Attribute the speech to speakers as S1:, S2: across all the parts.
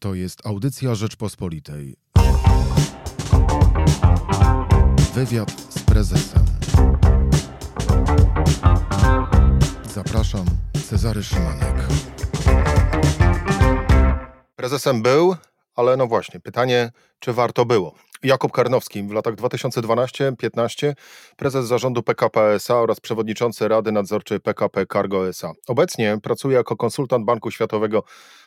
S1: To jest audycja Rzeczpospolitej. Wywiad z prezesem. Zapraszam, Cezary Szymanek. Prezesem był, ale no właśnie, pytanie, czy warto było? Jakub Karnowski w latach 2012-15 prezes zarządu PKP SA oraz przewodniczący Rady Nadzorczej PKP Cargo SA. Obecnie pracuje jako konsultant Banku Światowego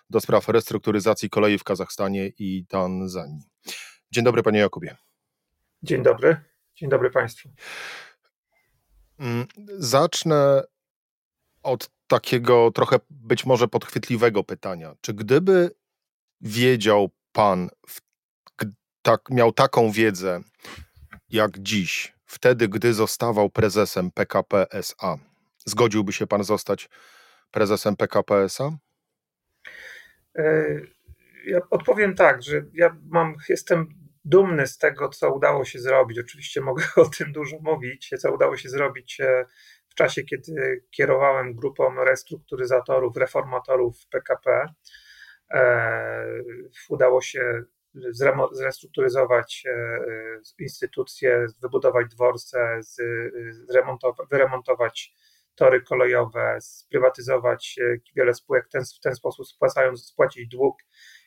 S1: do spraw restrukturyzacji kolei w Kazachstanie i Tanzanii. Dzień dobry panie Jakubie.
S2: Dzień dobry. Dzień dobry państwu.
S1: Mm, zacznę od takiego trochę być może podchwytliwego pytania. Czy gdyby wiedział pan tak, miał taką wiedzę jak dziś, wtedy, gdy zostawał prezesem PKP SA, zgodziłby się pan zostać prezesem PKP SA?
S2: E, ja odpowiem tak, że ja mam, jestem dumny z tego, co udało się zrobić. Oczywiście mogę o tym dużo mówić, co udało się zrobić e, w czasie, kiedy kierowałem grupą restrukturyzatorów, reformatorów PKP. E, udało się zrestrukturyzować instytucje, wybudować dworce, wyremontować tory kolejowe, sprywatyzować e, wiele spółek, ten, w ten sposób spłacając, spłacić dług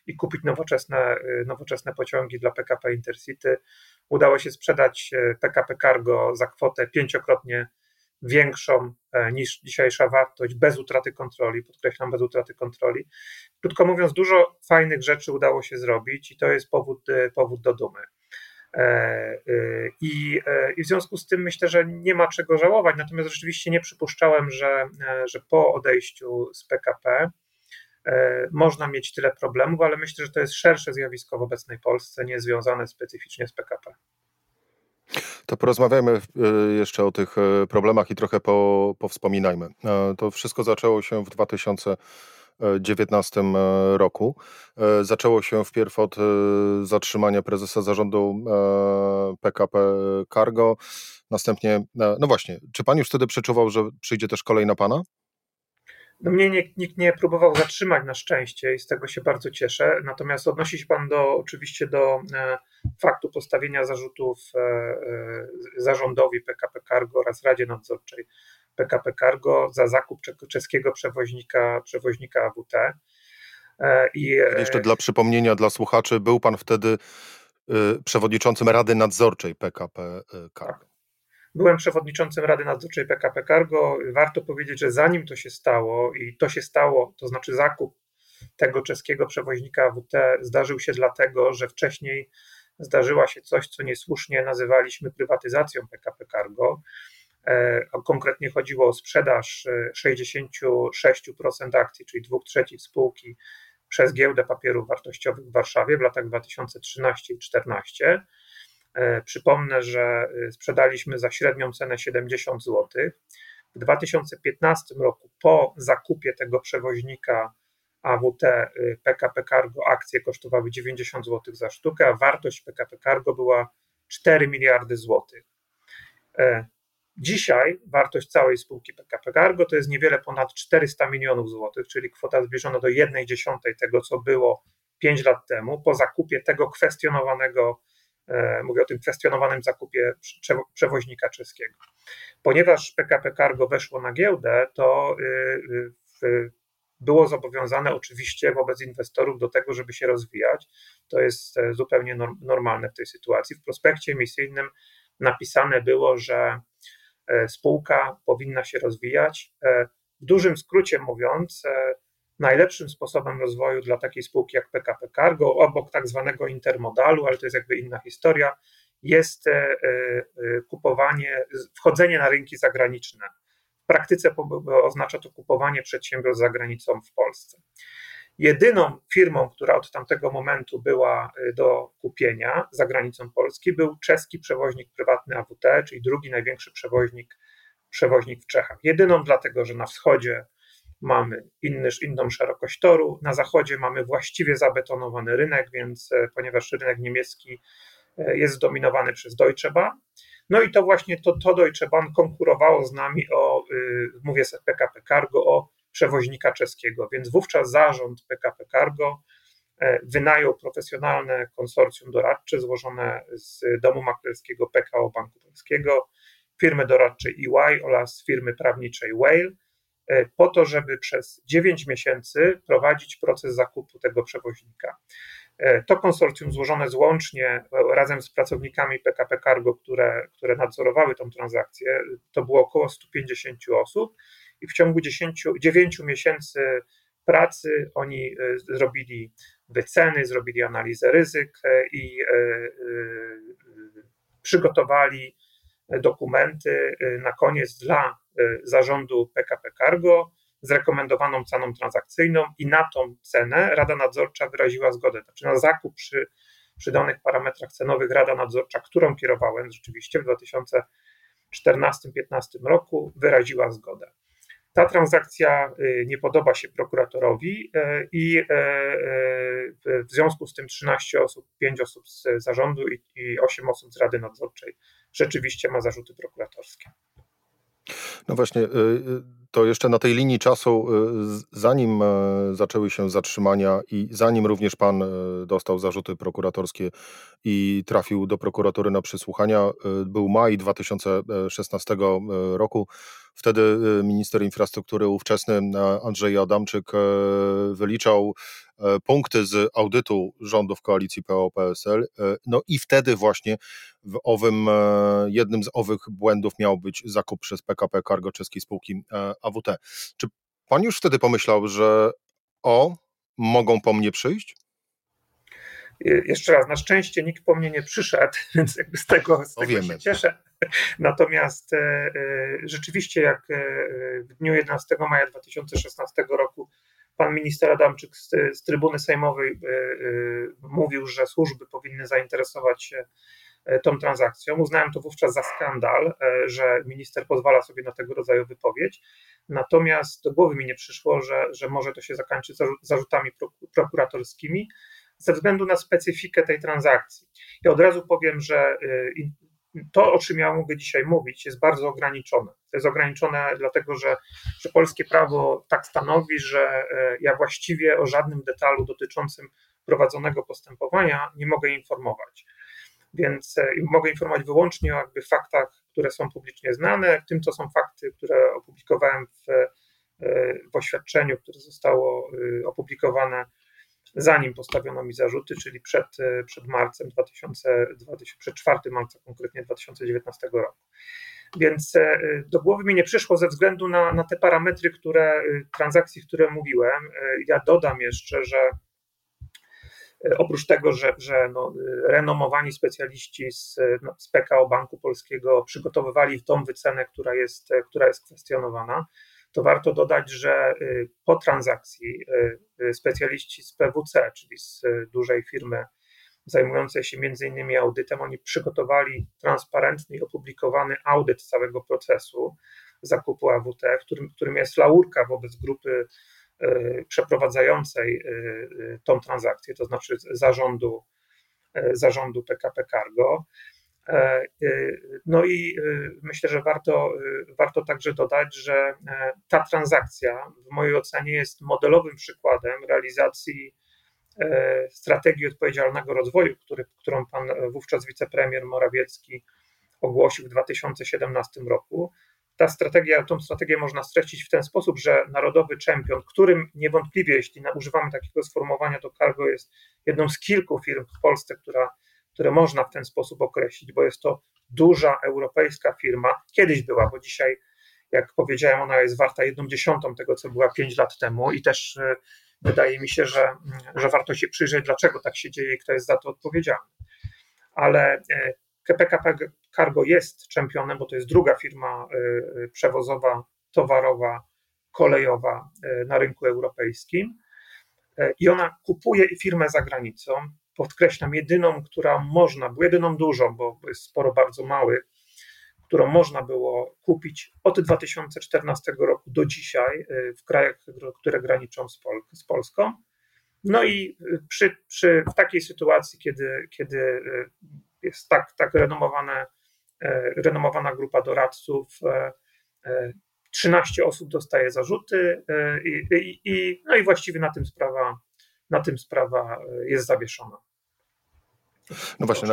S2: i kupić nowoczesne, e, nowoczesne pociągi dla PKP Intercity. Udało się sprzedać PKP Cargo za kwotę pięciokrotnie większą e, niż dzisiejsza wartość, bez utraty kontroli, podkreślam, bez utraty kontroli. Krótko mówiąc, dużo fajnych rzeczy udało się zrobić i to jest powód, e, powód do dumy. E, I, I, w związku z tym myślę, że nie ma czego żałować. Natomiast rzeczywiście nie przypuszczałem, że, że po odejściu z PKP można mieć tyle problemów, ale myślę, że to jest szersze zjawisko w obecnej Polsce, nie związane specyficznie z PKP.
S1: To porozmawiajmy e, jeszcze o tych e, problemach i trochę po, powspominajmy. E, to wszystko zaczęło się w 2019 roku. Zaczęło się wpierw od zatrzymania prezesa zarządu PKP Cargo. Następnie, no właśnie, czy pan już wtedy przeczuwał, że przyjdzie też kolej na pana?
S2: No mnie nie, nikt nie próbował zatrzymać na szczęście i z tego się bardzo cieszę. Natomiast odnosi się Pan do, oczywiście do e, faktu postawienia zarzutów e, e, zarządowi PKP Cargo oraz Radzie Nadzorczej PKP Cargo za zakup czeskiego przewoźnika, przewoźnika AWT.
S1: I, Jeszcze dla przypomnienia dla słuchaczy, był Pan wtedy przewodniczącym Rady Nadzorczej PKP Cargo.
S2: Byłem przewodniczącym Rady Nadzorczej PKP Cargo. Warto powiedzieć, że zanim to się stało, i to się stało, to znaczy zakup tego czeskiego przewoźnika AWT zdarzył się dlatego, że wcześniej zdarzyła się coś, co niesłusznie nazywaliśmy prywatyzacją PKP Cargo. E, konkretnie chodziło o sprzedaż 66% akcji, czyli 2 trzecich spółki przez giełdę papierów wartościowych w Warszawie w latach 2013 i 2014 E, przypomnę, że e, sprzedaliśmy za średnią cenę 70 zł. W 2015 roku, po zakupie tego przewoźnika AWT PKP Cargo, akcje kosztowały 90 zł za sztukę, a wartość PKP Cargo była 4 miliardy złotych. E, dzisiaj wartość całej spółki PKP Cargo to jest niewiele ponad 400 milionów złotych, czyli kwota zbliżona do 1,1 tego, co było 5 lat temu, po zakupie tego kwestionowanego E, mówię o tym kwestionowanym zakupie przewoźnika czeskiego. Ponieważ PKP Cargo weszło na giełdę, to y, y, było zobowiązane oczywiście wobec inwestorów do tego, żeby się rozwijać. To jest e, zupełnie normalne w tej sytuacji. W prospekcie emisyjnym napisane było, że e, spółka powinna się rozwijać. W dużym skrócie mówiąc, najlepszym sposobem rozwoju dla takiej spółki jak PKP Cargo, obok tak zwanego intermodalu, ale to jest jakby inna historia, jest e, e, kupowanie, wchodzenie na rynki zagraniczne. W praktyce oznacza to kupowanie przedsiębiorstw za granicą w Polsce. Jedyną firmą, która od tamtego momentu była e, do kupienia za granicą Polski, był czeski przewoźnik prywatny AWT, czyli drugi największy przewoźnik, przewoźnik w Czechach. Jedyną dlatego, że na wschodzie mamy inny, inną szerokość toru. Na zachodzie mamy właściwie zabetonowany rynek, więc e, ponieważ rynek niemiecki e, jest zdominowany przez Deutsche Bahn, no i to właśnie to, to Deutsche Bahn konkurowało z nami o, y, mówię z PKP Cargo, o przewoźnika czeskiego, więc wówczas zarząd PKP Cargo wynajął profesjonalne konsorcjum doradcze złożone z domu maklerskiego PKO Banku Polskiego, firmy doradczej EY oraz firmy prawniczej Whale, po to, żeby przez 9 miesięcy prowadzić proces zakupu tego przewoźnika. E, to konsorcjum złożone złącznie e, razem z pracownikami PKP Cargo, które, które nadzorowały tą transakcję, to było około 150 osób i w ciągu 10, 9 miesięcy pracy oni e, zrobili wyceny, zrobili analizę ryzyk i przygotowali dokumenty na koniec dla zarządu PKP Cargo z rekomendowaną ceną transakcyjną i na tą cenę Rada Nadzorcza wyraziła zgodę. Znaczy na zakup przy, przy danych parametrach cenowych Rada Nadzorcza, którą kierowałem rzeczywiście w 2014-2015 roku, wyraziła zgodę. Ta transakcja y, nie podoba się prokuratorowi y, i y, w związku z tym 13 osób, 5 osób z zarządu i 8 osób z Rady Nadzorczej rzeczywiście ma zarzuty prokuratorskie.
S1: No właśnie, y, y, to jeszcze na tej linii czasu, y, zanim e, zaczęły się zatrzymania i zanim również pan e, dostał zarzuty prokuratorskie i trafił do prokuratury na przesłuchania, był maj 2016 roku. Wtedy y, minister infrastruktury ówczesny e, Andrzej Adamczyk e, wyliczał e, punkty z audytu rządów koalicji PO-PSL. No i wtedy właśnie w owym, jednym z owych błędów miał być zakup przez PKP Cargo czeskiej spółki AWT. Czy pan już wtedy pomyślał, że o, mogą po mnie przyjść?
S2: Jeszcze raz, na szczęście nikt po mnie nie przyszedł, więc jakby z tego, z tego się cieszę. Natomiast e, e, rzeczywiście, jak e, w dniu 11 maja 2016 roku pan minister Adamczyk z, z trybuny sejmowej mówił, że służby powinny zainteresować się tą transakcją. Uznałem to wówczas za skandal, że minister pozwala sobie na tego rodzaju wypowiedź. Natomiast do głowy mi nie przyszło, że, że może to się zakończyć zarzutami prokuratorskimi ze względu na specyfikę tej transakcji. I od razu powiem, że to, o czym ja mogę dzisiaj mówić, jest bardzo ograniczone. To jest ograniczone dlatego, że, że polskie prawo tak stanowi, że e, ja właściwie o żadnym detalu dotyczącym prowadzonego postępowania nie mogę informować. Więc e, mogę informować wyłącznie o jakby faktach, które są publicznie znane, w tym to są fakty, które opublikowałem w, e, w oświadczeniu, które zostało opublikowane zanim postawiono mi zarzuty, czyli przed, e, przed marcem 2000, 2000, przed 4 marca konkretnie 2019 roku. Więc e, do głowy mi nie przyszło ze względu na, na te parametry, które e, transakcji, które mówiłem. Ja dodam jeszcze, że oprócz tego, że, że no, renomowani specjaliści z, no, z PKO Banku Polskiego przygotowywali tą wycenę, która jest, która jest kwestionowana, to warto dodać, że y, po transakcji y, y, specjaliści z PWC, czyli z dużej firmy zajmującej się między innymi audytem, oni przygotowali transparentny i opublikowany audyt całego procesu zakupu AWT, którym, którym jest laurka wobec grupy przeprowadzającej tą transakcję, to znaczy zarządu, zarządu PKP Cargo. E, e, no i e, myślę, że warto, warto także dodać, że ta transakcja w mojej ocenie jest modelowym przykładem realizacji strategii odpowiedzialnego rozwoju, który, którą pan wówczas wicepremier Morawiecki ogłosił w 2017 roku. Ta strategia, tą strategię można streścić w ten sposób, że narodowy czempion, którym niewątpliwie, jeśli używamy takiego sformułowania, to Cargo jest jedną z kilku firm w Polsce, która które można w ten sposób określić, bo jest to duża europejska firma. Kiedyś była, bo dzisiaj, jak powiedziałem, ona jest warta jedną dziesiątą tego, co była pięć lat temu i też e, wydaje mi się, że, mm, że warto się przyjrzeć, dlaczego tak się dzieje i kto jest za to odpowiedzialny. Ale PKP e, Cargo jest czempionem, bo to jest druga firma e, przewozowa, towarowa, kolejowa na rynku europejskim i ona kupuje firmę za granicą, podkreślam, jedyną, która można, bo jedyną dużą, bo jest sporo bardzo małych, którą można było kupić od 2014 roku do dzisiaj y, w krajach, które graniczą z, Pol z Polską. No i y, przy, przy, w takiej sytuacji, kiedy, kiedy y, jest tak, tak renomowane, renomowana grupa doradców, 13 osób dostaje zarzuty i, i, i, no i właściwie na tym sprawa na tym sprawa jest zawieszona.
S1: No właśnie,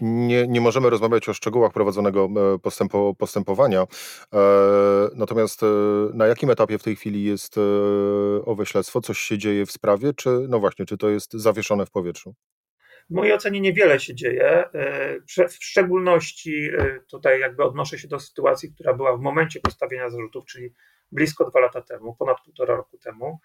S1: nie, nie możemy rozmawiać o szczegółach prowadzonego e, postępo, postępowania. E, natomiast e, na jakim etapie w tej chwili jest owe śledztwo? Coś się dzieje w sprawie, czy no właśnie, czy to jest zawieszone w powietrzu?
S2: W mojej ocenie niewiele się dzieje. W szczególności tutaj jakby odnoszę się do sytuacji, która była w momencie postawienia zarzutów, czyli blisko dwa lata temu, ponad półtora roku temu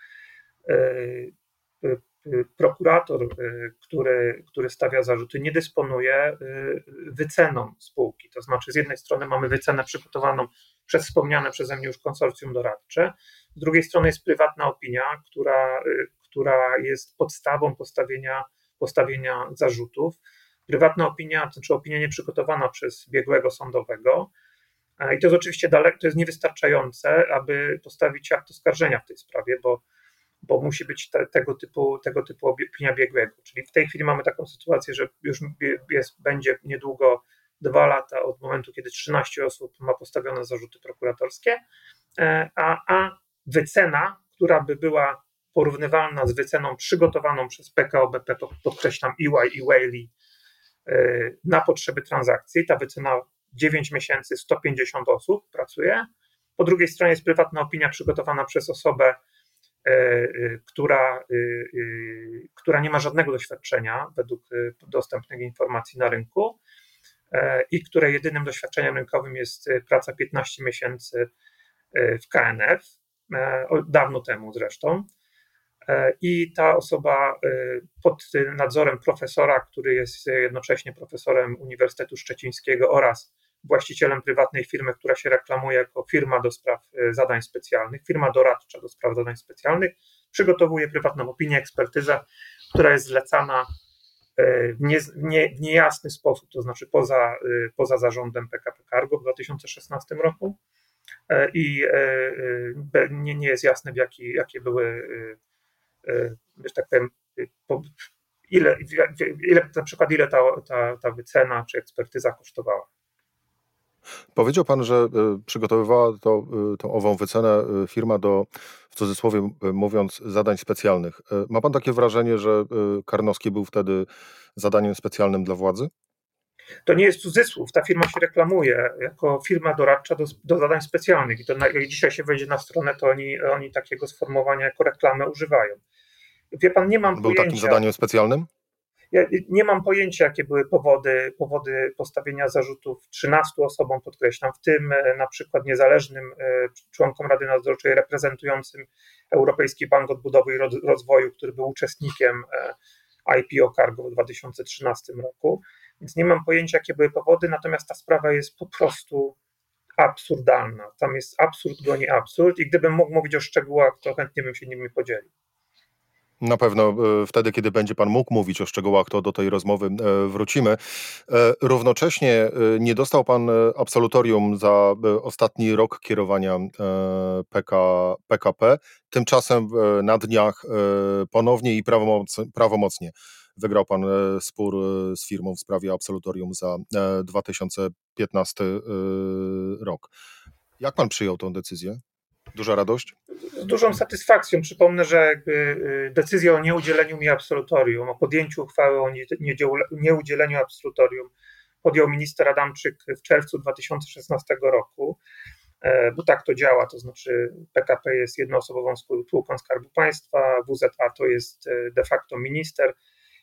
S2: prokurator, y, który, który stawia zarzuty, nie dysponuje y, wyceną spółki. To znaczy, z jednej strony mamy wycenę przygotowaną przez wspomniane przeze mnie już konsorcjum doradcze, z drugiej strony jest prywatna opinia, która, która jest podstawą postawienia, postawienia zarzutów. Prywatna opinia, to znaczy opinia nieprzygotowana przez biegłego sądowego. I to jest oczywiście daleko, to jest niewystarczające, aby postawić akt oskarżenia w tej sprawie, bo bo musi być te, tego, typu, tego typu opinia biegłego. Czyli w tej chwili mamy taką sytuację, że już jest, będzie niedługo dwa lata od momentu, kiedy 13 osób ma postawione zarzuty prokuratorskie, e, a, a wycena, która by była porównywalna z wyceną przygotowaną przez PKO BP, podkreślam EY i Whaley na potrzeby transakcji, ta wycena 9 miesięcy, 150 osób pracuje. Po drugiej stronie jest prywatna opinia przygotowana przez osobę która, e, która nie ma żadnego doświadczenia według dostępnych informacji na rynku i której jedynym doświadczeniem rynkowym jest praca 15 miesięcy w KNF, dawno temu zresztą. I ta osoba pod nadzorem profesora, który jest jednocześnie profesorem Uniwersytetu Szczecińskiego oraz właścicielem prywatnej firmy, która się reklamuje jako firma do spraw e, zadań specjalnych, firma doradcza do spraw zadań specjalnych, przygotowuje prywatną opinię, ekspertyzę, która jest zlecana e, w, nie, nie, w niejasny sposób, to znaczy poza, e, poza zarządem PKP Cargo w 2016 roku i nie, nie jest jasne, w jaki, jakie były, że tak powiem, ile, ile, na przykład ile ta, ta, ta wycena czy ekspertyza kosztowała.
S1: Powiedział pan, że y, przygotowywała to, y, tą ową wycenę y, firma do, w cudzysłowie mówiąc, zadań specjalnych. Ma pan takie wrażenie, że Karnowski był wtedy zadaniem specjalnym dla władzy?
S2: To nie jest cudzysłów. Ta firma się reklamuje jako firma doradcza do, do zadań specjalnych. I to na, jak dzisiaj się wejdzie na stronę, to oni, oni takiego sformułowania jako reklamę używają. Wie pan, nie mam
S1: Był
S2: pojęcia.
S1: takim zadaniem specjalnym?
S2: Ja nie mam pojęcia, jakie były powody, powody postawienia zarzutów 13 osobom, podkreślam, w tym e, na przykład niezależnym e, członkom Rady Nadzorczej reprezentującym Europejski Bank Odbudowy i Rozwoju, który był uczestnikiem e, IPO Cargo w 2013 roku. Więc nie mam pojęcia, jakie były powody, natomiast ta sprawa jest po prostu absurdalna. Tam jest absurd goni absurd i gdybym mógł mówić o szczegółach, to chętnie bym się nimi podzielił.
S1: Na pewno e, wtedy, kiedy będzie Pan mógł mówić o szczegółach, to do tej rozmowy e, wrócimy. E, równocześnie nie dostał Pan absolutorium za ostatni rok kierowania PK, PKP. Tymczasem na dniach ponownie i prawomocnie wygrał Pan spór z firmą w sprawie absolutorium za 2015 rok. Jak Pan przyjął tę decyzję? Duża radość?
S2: Z dużą satysfakcją. Przypomnę, że y, decyzja o nieudzieleniu mi absolutorium, o podjęciu uchwały o nieudzieleniu absolutorium podjął minister Adamczyk w czerwcu 2016 roku, e, bo tak to działa, to znaczy PKP jest jednoosobową spółką Skarbu Państwa, WZA to jest e, de facto minister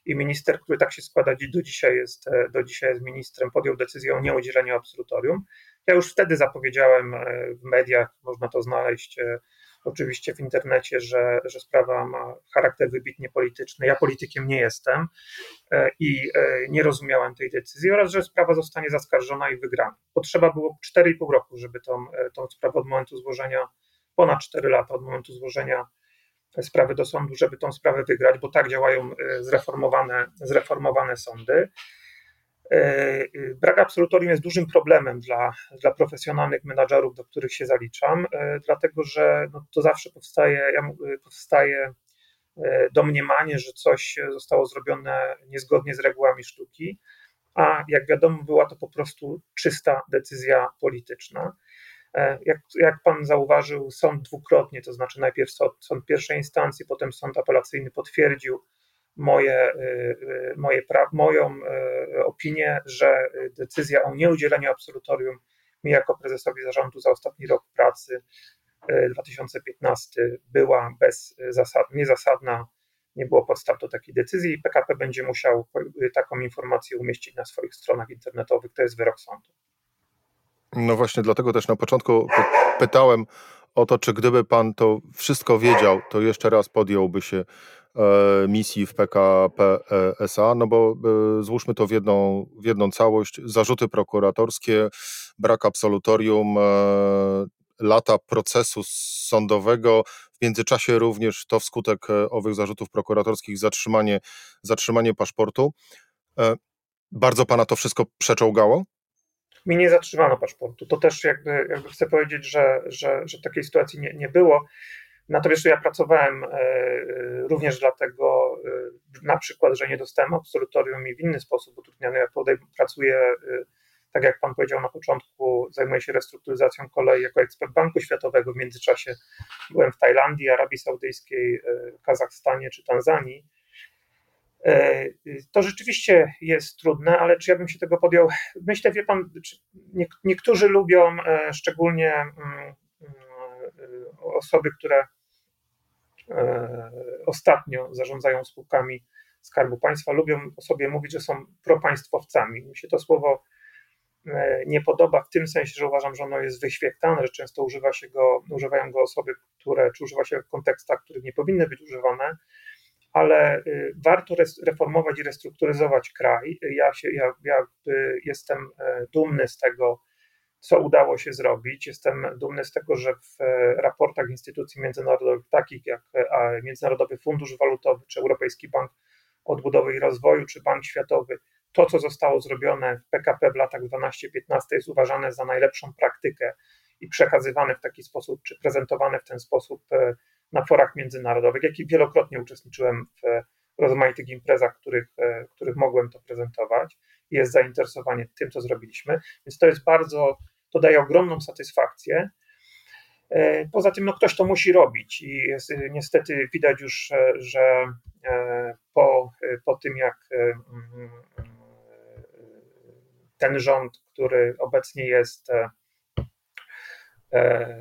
S2: i minister, który tak się składa do dzisiaj jest, e, do dzisiaj jest ministrem, podjął decyzję o nieudzieleniu absolutorium. Ja już wtedy zapowiedziałem e, w mediach, można to znaleźć e, oczywiście w internecie, że, że sprawa ma charakter wybitnie polityczny. Ja politykiem nie jestem e, i nie rozumiałem tej decyzji oraz, że sprawa zostanie zaskarżona i wygrana. Potrzeba było 4,5 roku, żeby tą, tą sprawę od momentu złożenia, ponad 4 lata od momentu złożenia sprawy do sądu, żeby tą sprawę wygrać, bo tak działają zreformowane, zreformowane sądy. E, e, brak absolutorium jest dużym problemem dla, dla profesjonalnych menadżerów, do których się zaliczam, e, dlatego że no, to zawsze powstaje, powstaje domniemanie, że coś zostało zrobione niezgodnie z regułami sztuki, a jak wiadomo, była to po prostu czysta decyzja polityczna. Jak, jak pan zauważył, sąd dwukrotnie, to znaczy najpierw sąd, sąd pierwszej instancji, potem sąd apelacyjny potwierdził moje, moje pra, moją opinię, że decyzja o nieudzieleniu absolutorium mi jako prezesowi zarządu za ostatni rok pracy 2015 była bez zasad, niezasadna, nie było podstaw do takiej decyzji i PKP będzie musiał taką informację umieścić na swoich stronach internetowych. To jest wyrok sądu.
S1: No właśnie, dlatego też na początku pytałem o to, czy gdyby pan to wszystko wiedział, to jeszcze raz podjąłby się e, misji w PKP SA, no bo e, złóżmy to w jedną, w jedną całość. Zarzuty prokuratorskie, brak absolutorium, e, lata procesu sądowego, w międzyczasie również to wskutek e, owych zarzutów prokuratorskich zatrzymanie, zatrzymanie paszportu. E, bardzo pana to wszystko przeczołgało?
S2: Mi nie zatrzymano paszportu. To też jakby, jakby chcę powiedzieć, że, że, że takiej sytuacji nie, nie było. Natomiast ja pracowałem e, również dlatego, na przykład, że nie dostałem absolutorium i w inny sposób utrudniany. Ja pracuję tak jak Pan powiedział na początku, zajmuję się restrukturyzacją kolei jako ekspert Banku Światowego. W międzyczasie byłem w Tajlandii, Arabii Saudyjskiej, e, Kazachstanie czy Tanzanii. E, to rzeczywiście jest trudne, ale czy ja bym się tego podjął? Myślę, wie Pan, niektórzy lubią, e, szczególnie mm, mm, osoby, które ostatnio zarządzają spółkami Skarbu Państwa, lubią o sobie mówić, że są propaństwowcami. Mi się to słowo E, nie podoba w tym sensie, że uważam, że ono jest wyświetlane, że często używa się go, używają go osoby, które, czy używa się w kontekstach, których nie powinny być używane, ale y, warto reformować i restrukturyzować kraj. Ja, się, ja, ja jestem e, dumny z tego, co udało się zrobić. Jestem dumny z tego, że w e, raportach instytucji międzynarodowych, takich jak Międzynarodowy Fundusz Walutowy, czy Europejski Bank Odbudowy i Rozwoju, czy Bank Światowy, to, co zostało zrobione w PKP w latach 12-15 jest uważane za najlepszą praktykę i przekazywane w taki sposób, czy prezentowane w ten sposób e, na forach międzynarodowych, jak i wielokrotnie uczestniczyłem w rozmaitych imprezach, których, e, których mogłem to prezentować. Jest zainteresowanie tym, co zrobiliśmy, więc to jest bardzo, to daje ogromną satysfakcję. E, poza tym no, ktoś to musi robić i jest, niestety widać już, że po, po tym, jak mm, ten rząd, który obecnie jest, e, e,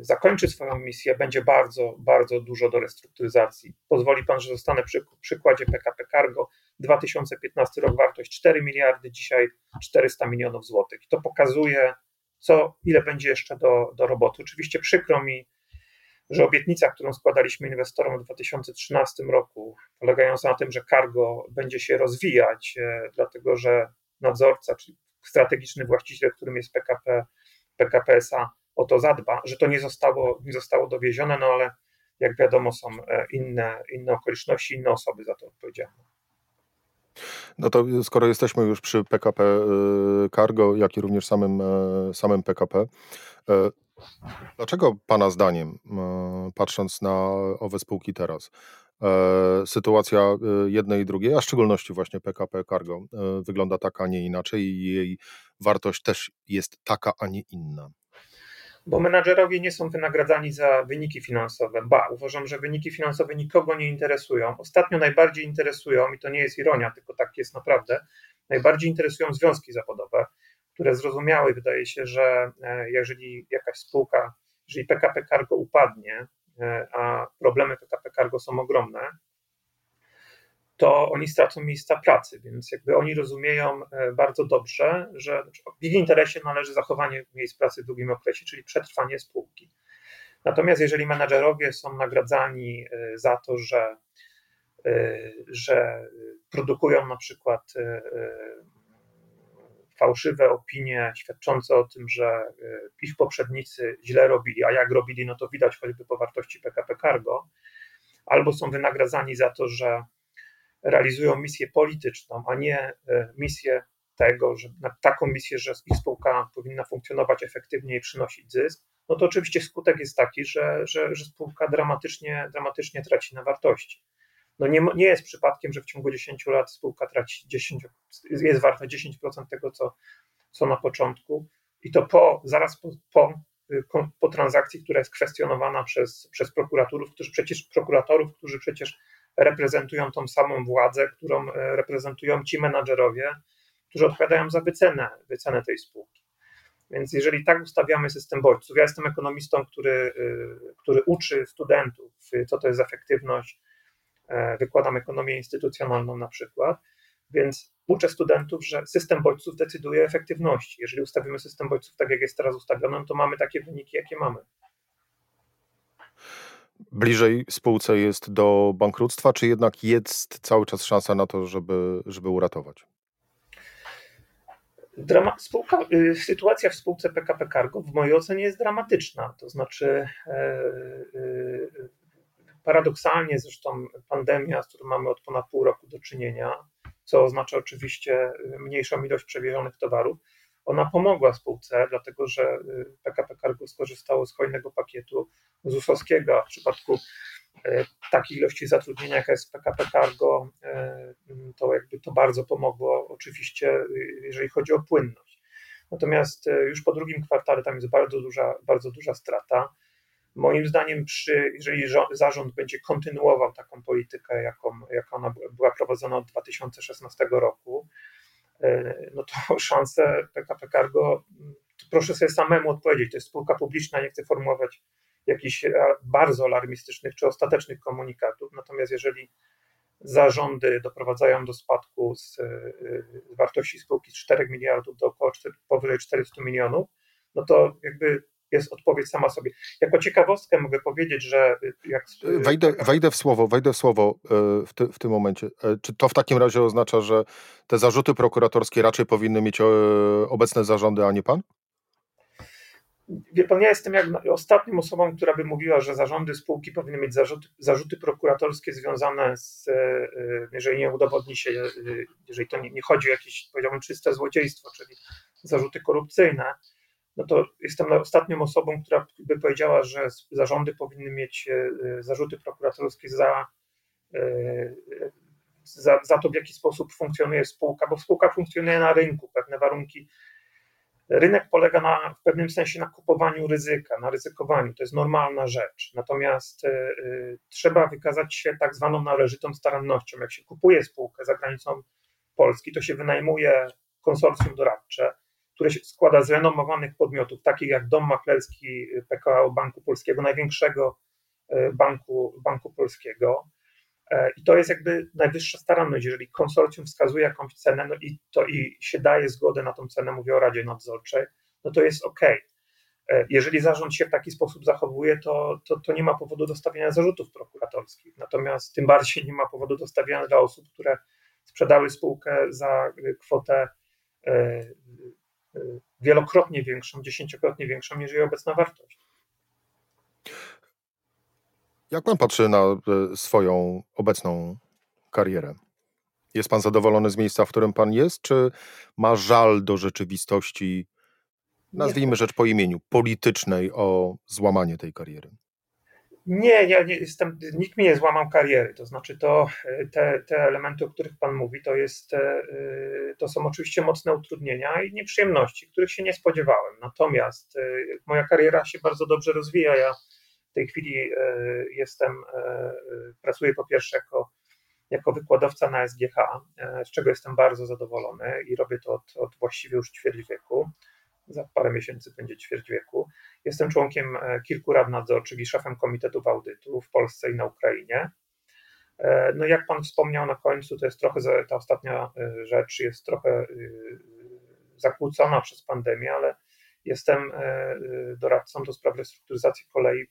S2: zakończy swoją misję, będzie bardzo, bardzo dużo do restrukturyzacji. Pozwoli pan, że zostanę przy przykładzie PKP Cargo. 2015 rok wartość 4 miliardy, dzisiaj 400 milionów złotych. To pokazuje, co, ile będzie jeszcze do, do roboty. Oczywiście przykro mi, że obietnica, którą składaliśmy inwestorom w 2013 roku, polegająca na tym, że cargo będzie się rozwijać, e, dlatego że nadzorca, czyli strategiczny właściciel, którym jest PKP, PKP SA, o to zadba, że to nie zostało, nie zostało dowiezione, no ale jak wiadomo, są e, inne, inne okoliczności, inne osoby za to odpowiedzialne.
S1: No to skoro jesteśmy już przy PKP e, Cargo, jak i również samym, e, samym PKP, dlaczego Pana zdaniem, patrząc na owe spółki teraz, E, sytuacja e, jednej i drugiej, a w szczególności właśnie PKP Cargo e, wygląda tak, a nie inaczej i jej wartość też jest taka, a nie inna.
S2: Bo menadżerowie nie są wynagradzani za wyniki finansowe. Ba, uważam, że wyniki finansowe nikogo nie interesują. Ostatnio najbardziej interesują, i to nie jest ironia, tylko tak jest naprawdę, najbardziej interesują związki zawodowe, które zrozumiały, wydaje się, że jeżeli jakaś spółka, jeżeli PKP Cargo upadnie, E, a problemy PKP Cargo są ogromne, to oni stracą miejsca pracy, więc jakby oni rozumieją e, bardzo dobrze, że w ich interesie należy zachowanie miejsc pracy w długim okresie, czyli przetrwanie spółki. Natomiast jeżeli menadżerowie są nagradzani e, za to, że, że produkują na przykład fałszywe opinie świadczące o tym, że e, ich poprzednicy źle robili, a jak robili, no to widać choćby po wartości PKP Cargo, albo są wynagradzani za to, że realizują misję polityczną, a nie e, misję tego, że na taką misję, że ich spółka powinna funkcjonować efektywnie i przynosić zysk, no to oczywiście skutek jest taki, że, że, że spółka dramatycznie, dramatycznie traci na wartości. No nie, nie jest przypadkiem, że w ciągu 10 lat spółka traci 10, jest warta 10% tego, co, co na początku. I to po, zaraz po, po po transakcji, która jest kwestionowana przez, przez prokuratorów, którzy przecież, prokuratorów, którzy przecież reprezentują tą samą władzę, którą reprezentują ci menadżerowie, którzy odpowiadają za wycenę, wycenę tej spółki. Więc jeżeli tak ustawiamy system bodźców, ja jestem ekonomistą, który, który uczy studentów, co to jest efektywność, wykładam ekonomię instytucjonalną na przykład, więc uczę studentów, że system bodźców decyduje o efektywności. Jeżeli ustawimy system bodźców tak, jak jest teraz ustawiony, to mamy takie wyniki, jakie mamy.
S1: Bliżej spółce jest do bankructwa, czy jednak jest cały czas szansa na to, żeby, żeby uratować?
S2: Drama, spółka, y, sytuacja w spółce PKP Cargo w mojej ocenie jest dramatyczna. To znaczy, e, y, paradoksalnie zresztą pandemia, z którą mamy od ponad pół roku do czynienia, co oznacza oczywiście mniejszą ilość przewiezionych towarów. Ona pomogła spółce, dlatego że PKP y, Cargo skorzystało z hojnego pakietu ZUS-owskiego, w przypadku y, takiej ilości zatrudnienia, jaka jest PKP Cargo, y, to jakby to bardzo pomogło oczywiście, jeżeli chodzi o płynność. Natomiast już po drugim kwartale tam jest bardzo duża, bardzo duża strata. Moim zdaniem, przy, jeżeli zarząd będzie kontynuował taką politykę, jaką, jaka ona była prowadzona od 2016 roku, no to szanse PKP Cargo, proszę sobie samemu odpowiedzieć, to jest spółka publiczna, nie chcę formułować jakichś bardzo alarmistycznych czy ostatecznych komunikatów, natomiast jeżeli zarządy doprowadzają do spadku z, e, z wartości spółki z 4 miliardów do około 4, powyżej 400 milionów, no to jakby jest odpowiedź sama sobie. Jako ciekawostkę mogę powiedzieć, że jak...
S1: Wejdę, wejdę w słowo, wejdę w słowo e, w, ty, w tym momencie. E, czy to w takim razie oznacza, że te zarzuty prokuratorskie raczej powinny mieć e, obecne zarządy, a nie pan?
S2: Wie pan, ja jestem jak ostatnią osobą, która by mówiła, że zarządy spółki powinny mieć zarzuty, zarzuty prokuratorskie związane z, jeżeli nie udowodni się, jeżeli to nie, nie chodzi o jakieś, powiedziałbym, czyste złodziejstwo, czyli zarzuty korupcyjne, no to jestem ostatnią osobą, która by powiedziała, że zarządy powinny mieć e, zarzuty prokuratorskie za, e, za, za to, w jaki sposób funkcjonuje spółka, bo spółka funkcjonuje na rynku, pewne warunki. Rynek polega na, w pewnym sensie na kupowaniu ryzyka, na ryzykowaniu. To jest normalna rzecz. Natomiast y, trzeba wykazać się tak zwaną należytą starannością. Jak się kupuje spółkę za granicą Polski, to się wynajmuje konsorcjum doradcze które się składa z renomowanych podmiotów, takich jak Dom Maklerski PKO Banku Polskiego, największego e, banku, banku polskiego. E, I to jest jakby najwyższa staranność. Jeżeli konsorcjum wskazuje jakąś cenę no i, to, i się daje zgodę na tą cenę, mówię o Radzie Nadzorczej, no to jest ok. E, jeżeli zarząd się w taki sposób zachowuje, to, to, to nie ma powodu do stawiania zarzutów prokuratorskich. Natomiast tym bardziej nie ma powodu do stawiania dla osób, które sprzedały spółkę za kwotę wielokrotnie większą, dziesięciokrotnie większą niż jej obecna wartość.
S1: Jak pan patrzy na e, swoją obecną karierę? Jest pan zadowolony z miejsca, w którym pan jest, czy ma żal do rzeczywistości, nazwijmy rzecz po imieniu, politycznej o złamanie tej kariery?
S2: Nie, ja nie jestem, nikt mi nie złamał kariery, to znaczy to, te, te elementy, o których Pan mówi, to, jest, e, to są oczywiście mocne utrudnienia i nieprzyjemności, których się nie spodziewałem. Natomiast e, moja kariera się bardzo dobrze rozwija. Ja w tej chwili e, jestem, pracuję po pierwsze jako, jako wykładowca na SGH, z czego jestem bardzo zadowolony i robię to od, od właściwie już ćwierć wieku za parę miesięcy będzie ćwierć wieku. Jestem członkiem e, kilku rad nadzorczych i szefem komitetów audytu w Polsce i na Ukrainie. E, no jak Pan wspomniał na końcu, to jest trochę, ta ostatnia e, rzecz jest trochę zakłócona przez pandemię, ale jestem doradcą do spraw restrukturyzacji kolei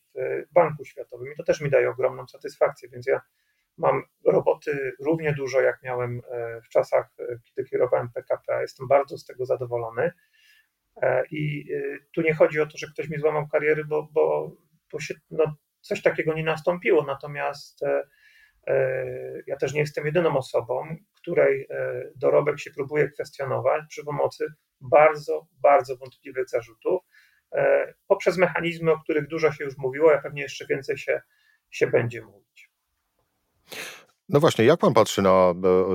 S2: w Banku Światowym i to też mi daje ogromną satysfakcję, więc ja mam roboty równie dużo, jak miałem w czasach, kiedy kierowałem PKP. Jestem bardzo z tego zadowolony. E, I y, tu nie chodzi o to, że ktoś mi złamał kariery, bo, bo, bo się, no, coś takiego nie nastąpiło. Natomiast e, e, ja też nie jestem jedyną osobą, której dorobek się próbuje kwestionować przy pomocy bardzo, bardzo wątpliwych zarzutów poprzez mechanizmy, o których dużo się już mówiło, a pewnie jeszcze więcej się, się będzie mówić.
S1: No właśnie, jak pan patrzy na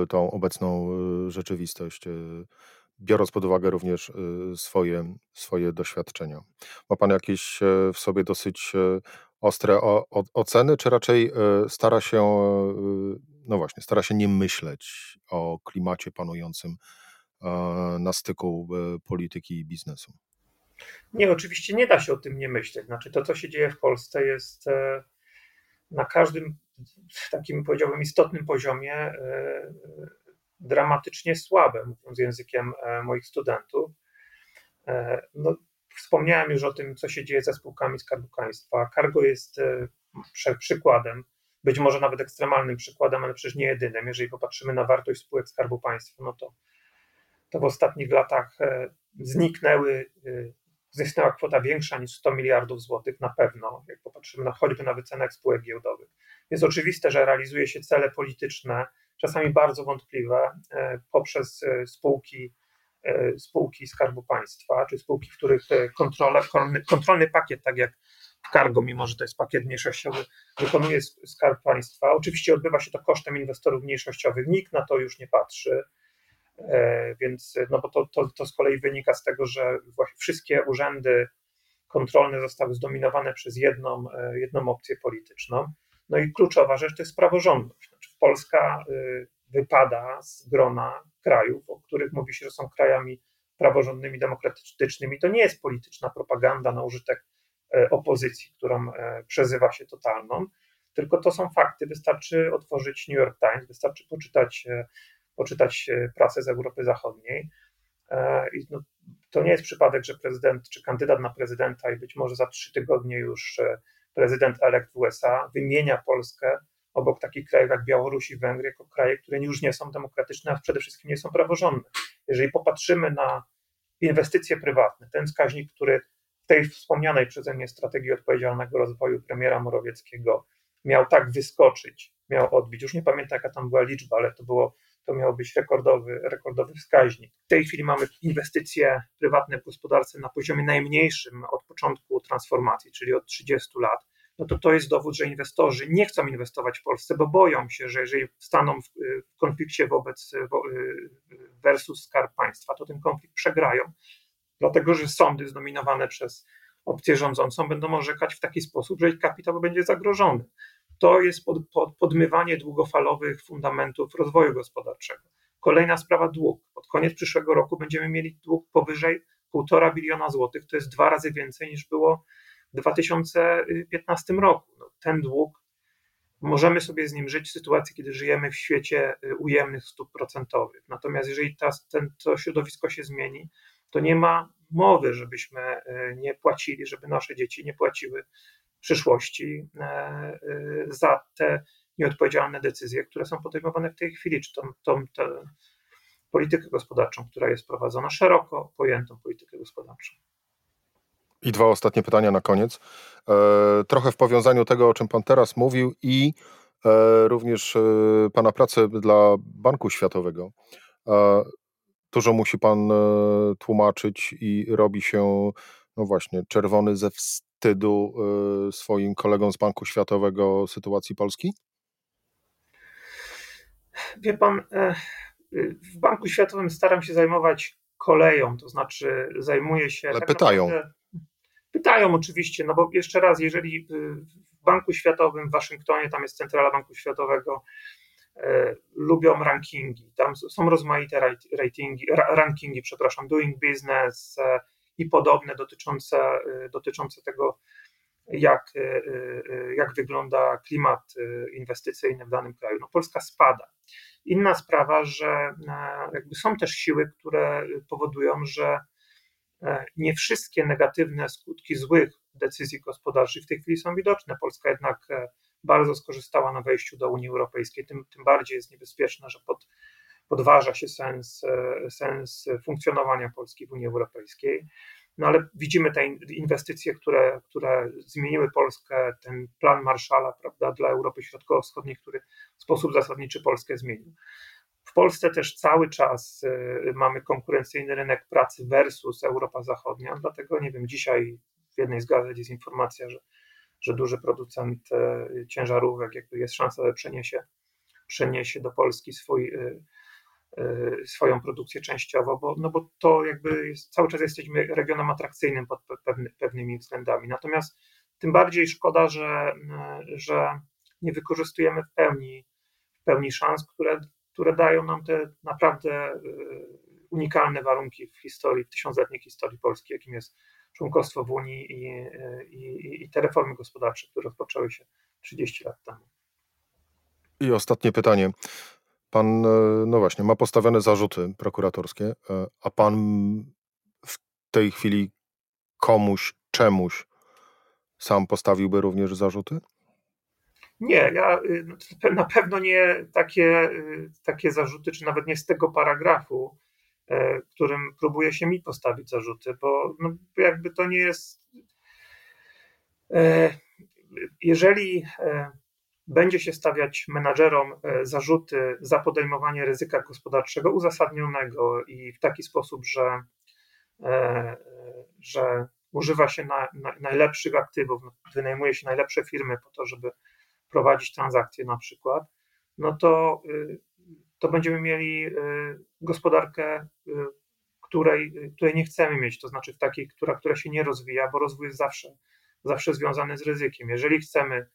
S1: tą obecną rzeczywistość? Biorąc pod uwagę również swoje, swoje doświadczenia. Ma Pan jakieś w sobie dosyć ostre oceny, czy raczej stara się, no właśnie, stara się nie myśleć o klimacie panującym na styku polityki i biznesu?
S2: Nie, oczywiście nie da się o tym nie myśleć. Znaczy, to, co się dzieje w Polsce, jest na każdym takim, powiedziałbym, istotnym poziomie e, dramatycznie słabe, mówiąc językiem e, moich studentów. E, no, wspomniałem już o tym, co się dzieje ze spółkami Skarbu Państwa. Cargo jest przykładem, być może nawet ekstremalnym przykładem, ale przecież nie jedynym. Jeżeli popatrzymy na wartość spółek Skarbu Państwa, no to, to w ostatnich latach zniknęły zniknęła kwota większa niż 100 miliardów złotych na pewno, jak popatrzymy na choćby na wycenach spółek giełdowych. Jest oczywiste, że realizuje się cele polityczne, czasami bardzo wątpliwe, e, poprzez e, spółki, e, spółki Skarbu Państwa, czy spółki, w których kontrole, kontrolny pakiet, tak jak w Cargo, mimo że to jest pakiet mniejszościowy, wykonuje Skarb Państwa. Oczywiście odbywa się to kosztem inwestorów mniejszościowych, nikt na to już nie patrzy. Więc no bo to, to, to z kolei wynika z tego, że wszystkie urzędy kontrolne zostały zdominowane przez jedną, jedną opcję polityczną. No i kluczowa rzecz to jest praworządność. Polska y, wypada z grona krajów, o których mówi się, że są krajami praworządnymi, demokratycznymi. To nie jest polityczna propaganda na użytek e, opozycji, którą przezywa się totalną, tylko to są fakty. Wystarczy otworzyć New York Times, wystarczy poczytać poczytać e, prasę z Europy Zachodniej. E, I no, to nie jest przypadek, że prezydent czy kandydat na prezydenta i być może za trzy tygodnie już e, prezydent elekt USA wymienia Polskę obok takich krajów jak Białoruś i Węgry jako kraje, które już nie są demokratyczne, a przede wszystkim nie są praworządne. Jeżeli popatrzymy na inwestycje prywatne, ten wskaźnik, który w tej wspomnianej przeze mnie strategii odpowiedzialnego rozwoju premiera Morawieckiego miał tak wyskoczyć, miał odbić. Już nie pamiętam, jaka tam była liczba, ale to było to miał być rekordowy, rekordowy wskaźnik. W tej chwili mamy inwestycje prywatne w gospodarce na poziomie najmniejszym od początku transformacji, czyli od 30 lat. No to to jest dowód, że inwestorzy nie chcą inwestować w Polsce, bo boją się, że jeżeli staną w, konflikcie wobec versus skarb państwa, to ten konflikt przegrają, dlatego że sądy zdominowane przez opcję rządzącą będą orzekać w taki sposób, że ich kapitał będzie zagrożony to jest pod, pod, podmywanie długofalowych fundamentów rozwoju gospodarczego. Kolejna sprawa dług. Pod koniec przyszłego roku będziemy mieli dług powyżej 1,5 biliona złotych. To jest dwa razy więcej niż było 2015 roku. No, ten dług, możemy sobie z nim żyć w sytuacji, kiedy żyjemy w świecie y, ujemnych stóp procentowych. Natomiast jeżeli ta, ten, to środowisko się zmieni, to nie ma mowy, żebyśmy y, nie płacili, żeby nasze dzieci nie płaciły przyszłości e, e, za te nieodpowiedzialne decyzje, które są podejmowane w tej chwili, czy tą, tą politykę gospodarczą, która jest prowadzona, szeroko pojętą politykę gospodarczą.
S1: I dwa ostatnie pytania na koniec. E, trochę w powiązaniu tego, o czym Pan teraz mówił i również Pana pracy dla Banku Światowego. Dużo musi Pan tłumaczyć i robi się, no właśnie, czerwony ze wstydu swoim kolegom z Banku Światowego sytuacji Polski?
S2: Wie pan, e, w Banku Światowym staram się zajmować koleją, to znaczy zajmuję się.
S1: Ale tak pytają. Naprawdę,
S2: pytają oczywiście, no bo jeszcze raz, jeżeli w Banku Światowym w Waszyngtonie, tam jest centrala Banku Światowego, e, lubią rankingi, tam są rozmaite ratingi, rankingi, przepraszam, doing business, e, i podobne dotyczące, y, dotyczące tego, jak, y, y, jak wygląda klimat inwestycyjny w danym kraju. No Polska spada. Inna sprawa, że jakby są też siły, które powodują, że nie wszystkie negatywne skutki złych decyzji gospodarczych w tej chwili są widoczne. Polska jednak e, bardzo skorzystała na wejściu do Unii Europejskiej, tym, tym bardziej jest niebezpieczne, że pod, podważa się sens, e, sens funkcjonowania Polski w Unii Europejskiej. No ale widzimy te inwestycje, które, które zmieniły Polskę, ten plan Marszala prawda, dla Europy Środkowo-Wschodniej, który w sposób zasadniczy Polskę zmienił. W Polsce też cały czas e, mamy konkurencyjny rynek pracy versus Europa Zachodnia, dlatego nie wiem, dzisiaj w jednej z gazet jest informacja, że, że duży producent e, ciężarówek jakby jest szansa, że przeniesie, przeniesie do Polski swój swoją produkcję częściowo, bo, no bo to jakby jest, cały czas jesteśmy regionem atrakcyjnym pod pewny, pewnymi względami. Natomiast tym bardziej szkoda, że, że nie wykorzystujemy w pełni, w pełni szans, które, które dają nam te naprawdę unikalne warunki w historii, w tysiącletniej historii Polski, jakim jest członkostwo w Unii i, i, i te reformy gospodarcze, które rozpoczęły się 30 lat temu.
S1: I ostatnie pytanie. Pan, e, no właśnie, ma postawione zarzuty prokuratorskie, e, a pan w tej chwili komuś, czemuś sam postawiłby również zarzuty?
S2: Nie, ja y, no, na pewno nie takie, y, takie zarzuty, czy nawet nie z tego paragrafu, e, którym próbuje się mi postawić zarzuty, bo no, jakby to nie jest. Jeżeli będzie się stawiać menadżerom e, zarzuty za podejmowanie ryzyka gospodarczego uzasadnionego i w taki sposób, że, e, że używa się na, na najlepszych aktywów, wynajmuje się najlepsze firmy po to, żeby prowadzić transakcje na przykład, no to, y, to będziemy mieli y, gospodarkę, y, której, której nie chcemy mieć, to znaczy w takiej, która, która się nie rozwija, bo rozwój jest zawsze, zawsze związany z ryzykiem. Jeżeli chcemy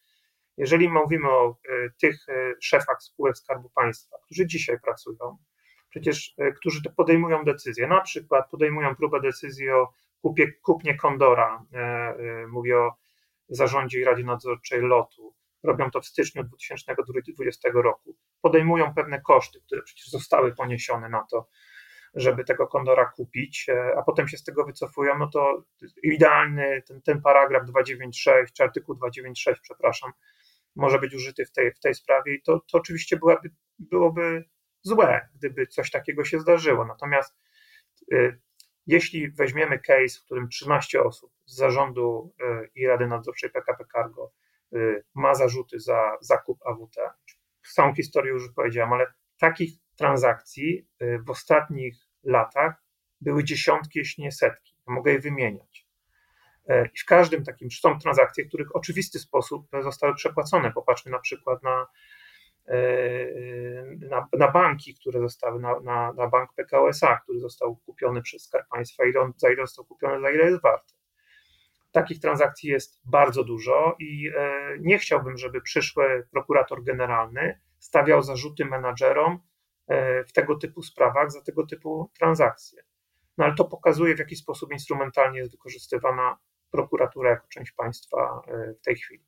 S2: jeżeli mówimy o tych szefach spółek Skarbu Państwa, którzy dzisiaj pracują, przecież którzy podejmują decyzje, na przykład podejmują próbę decyzji o kupie, kupnie Kondora, mówię o zarządzie i Radzie Nadzorczej LOTu, robią to w styczniu 2020 roku, podejmują pewne koszty, które przecież zostały poniesione na to, żeby tego kondora kupić, a potem się z tego wycofują, no to idealny ten, ten paragraf 296, czy artykuł 296, przepraszam, może być użyty w tej, w tej sprawie i to, to oczywiście byłaby, byłoby złe, gdyby coś takiego się zdarzyło. Natomiast y, jeśli weźmiemy case, w którym 13 osób z zarządu y, i Rady Nadzorczej PKP Cargo ma zarzuty za zakup AWT, całą historię już powiedziałem, ale takich transakcji y, w ostatnich latach były dziesiątki, jeśli nie setki. Mogę je wymieniać. E, I w każdym takim są transakcje, których w oczywisty sposób zostały przepłacone. Popatrzmy na przykład na, na, na banki, które zostały, na, na, na bank PKO SA, który został kupiony przez Skarb Państwa, ile on, za ile został kupiony, za ile jest warty. Takich transakcji jest bardzo dużo i e, nie chciałbym, żeby przyszły prokurator generalny stawiał zarzuty menadżerom w tego typu sprawach za tego typu transakcje. No ale to pokazuje, w jaki sposób instrumentalnie jest wykorzystywana prokuratura jako część państwa e, w tej chwili.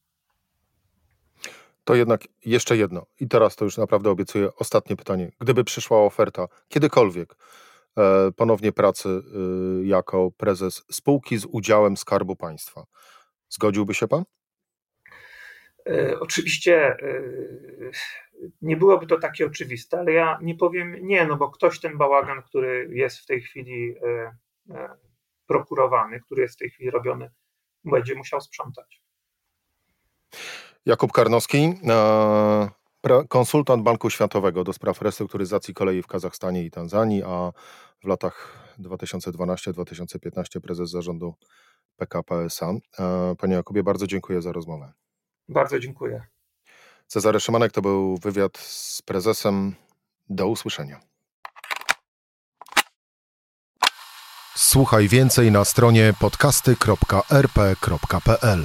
S1: To jednak jeszcze jedno, i teraz to już naprawdę obiecuję ostatnie pytanie. Gdyby przyszła oferta kiedykolwiek e, ponownie pracy e, jako prezes spółki z udziałem Skarbu Państwa, zgodziłby się pan?
S2: Oczywiście nie byłoby to takie oczywiste, ale ja nie powiem nie, no bo ktoś ten bałagan, który jest w tej chwili prokurowany, który jest w tej chwili robiony, będzie musiał sprzątać.
S1: Jakub Karnowski, e, konsultant Banku Światowego do spraw restrukturyzacji kolei w Kazachstanie i Tanzanii, a w latach 2012-2015 prezes zarządu PKP SA. E, panie Jakubie, bardzo dziękuję za rozmowę.
S2: Bardzo dziękuję.
S1: Cezary Szymanek to był wywiad z prezesem. Do usłyszenia. Słuchaj więcej na stronie podcasty.rp.pl.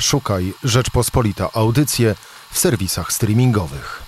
S1: Szukaj Rzeczpospolita Audycje w serwisach streamingowych.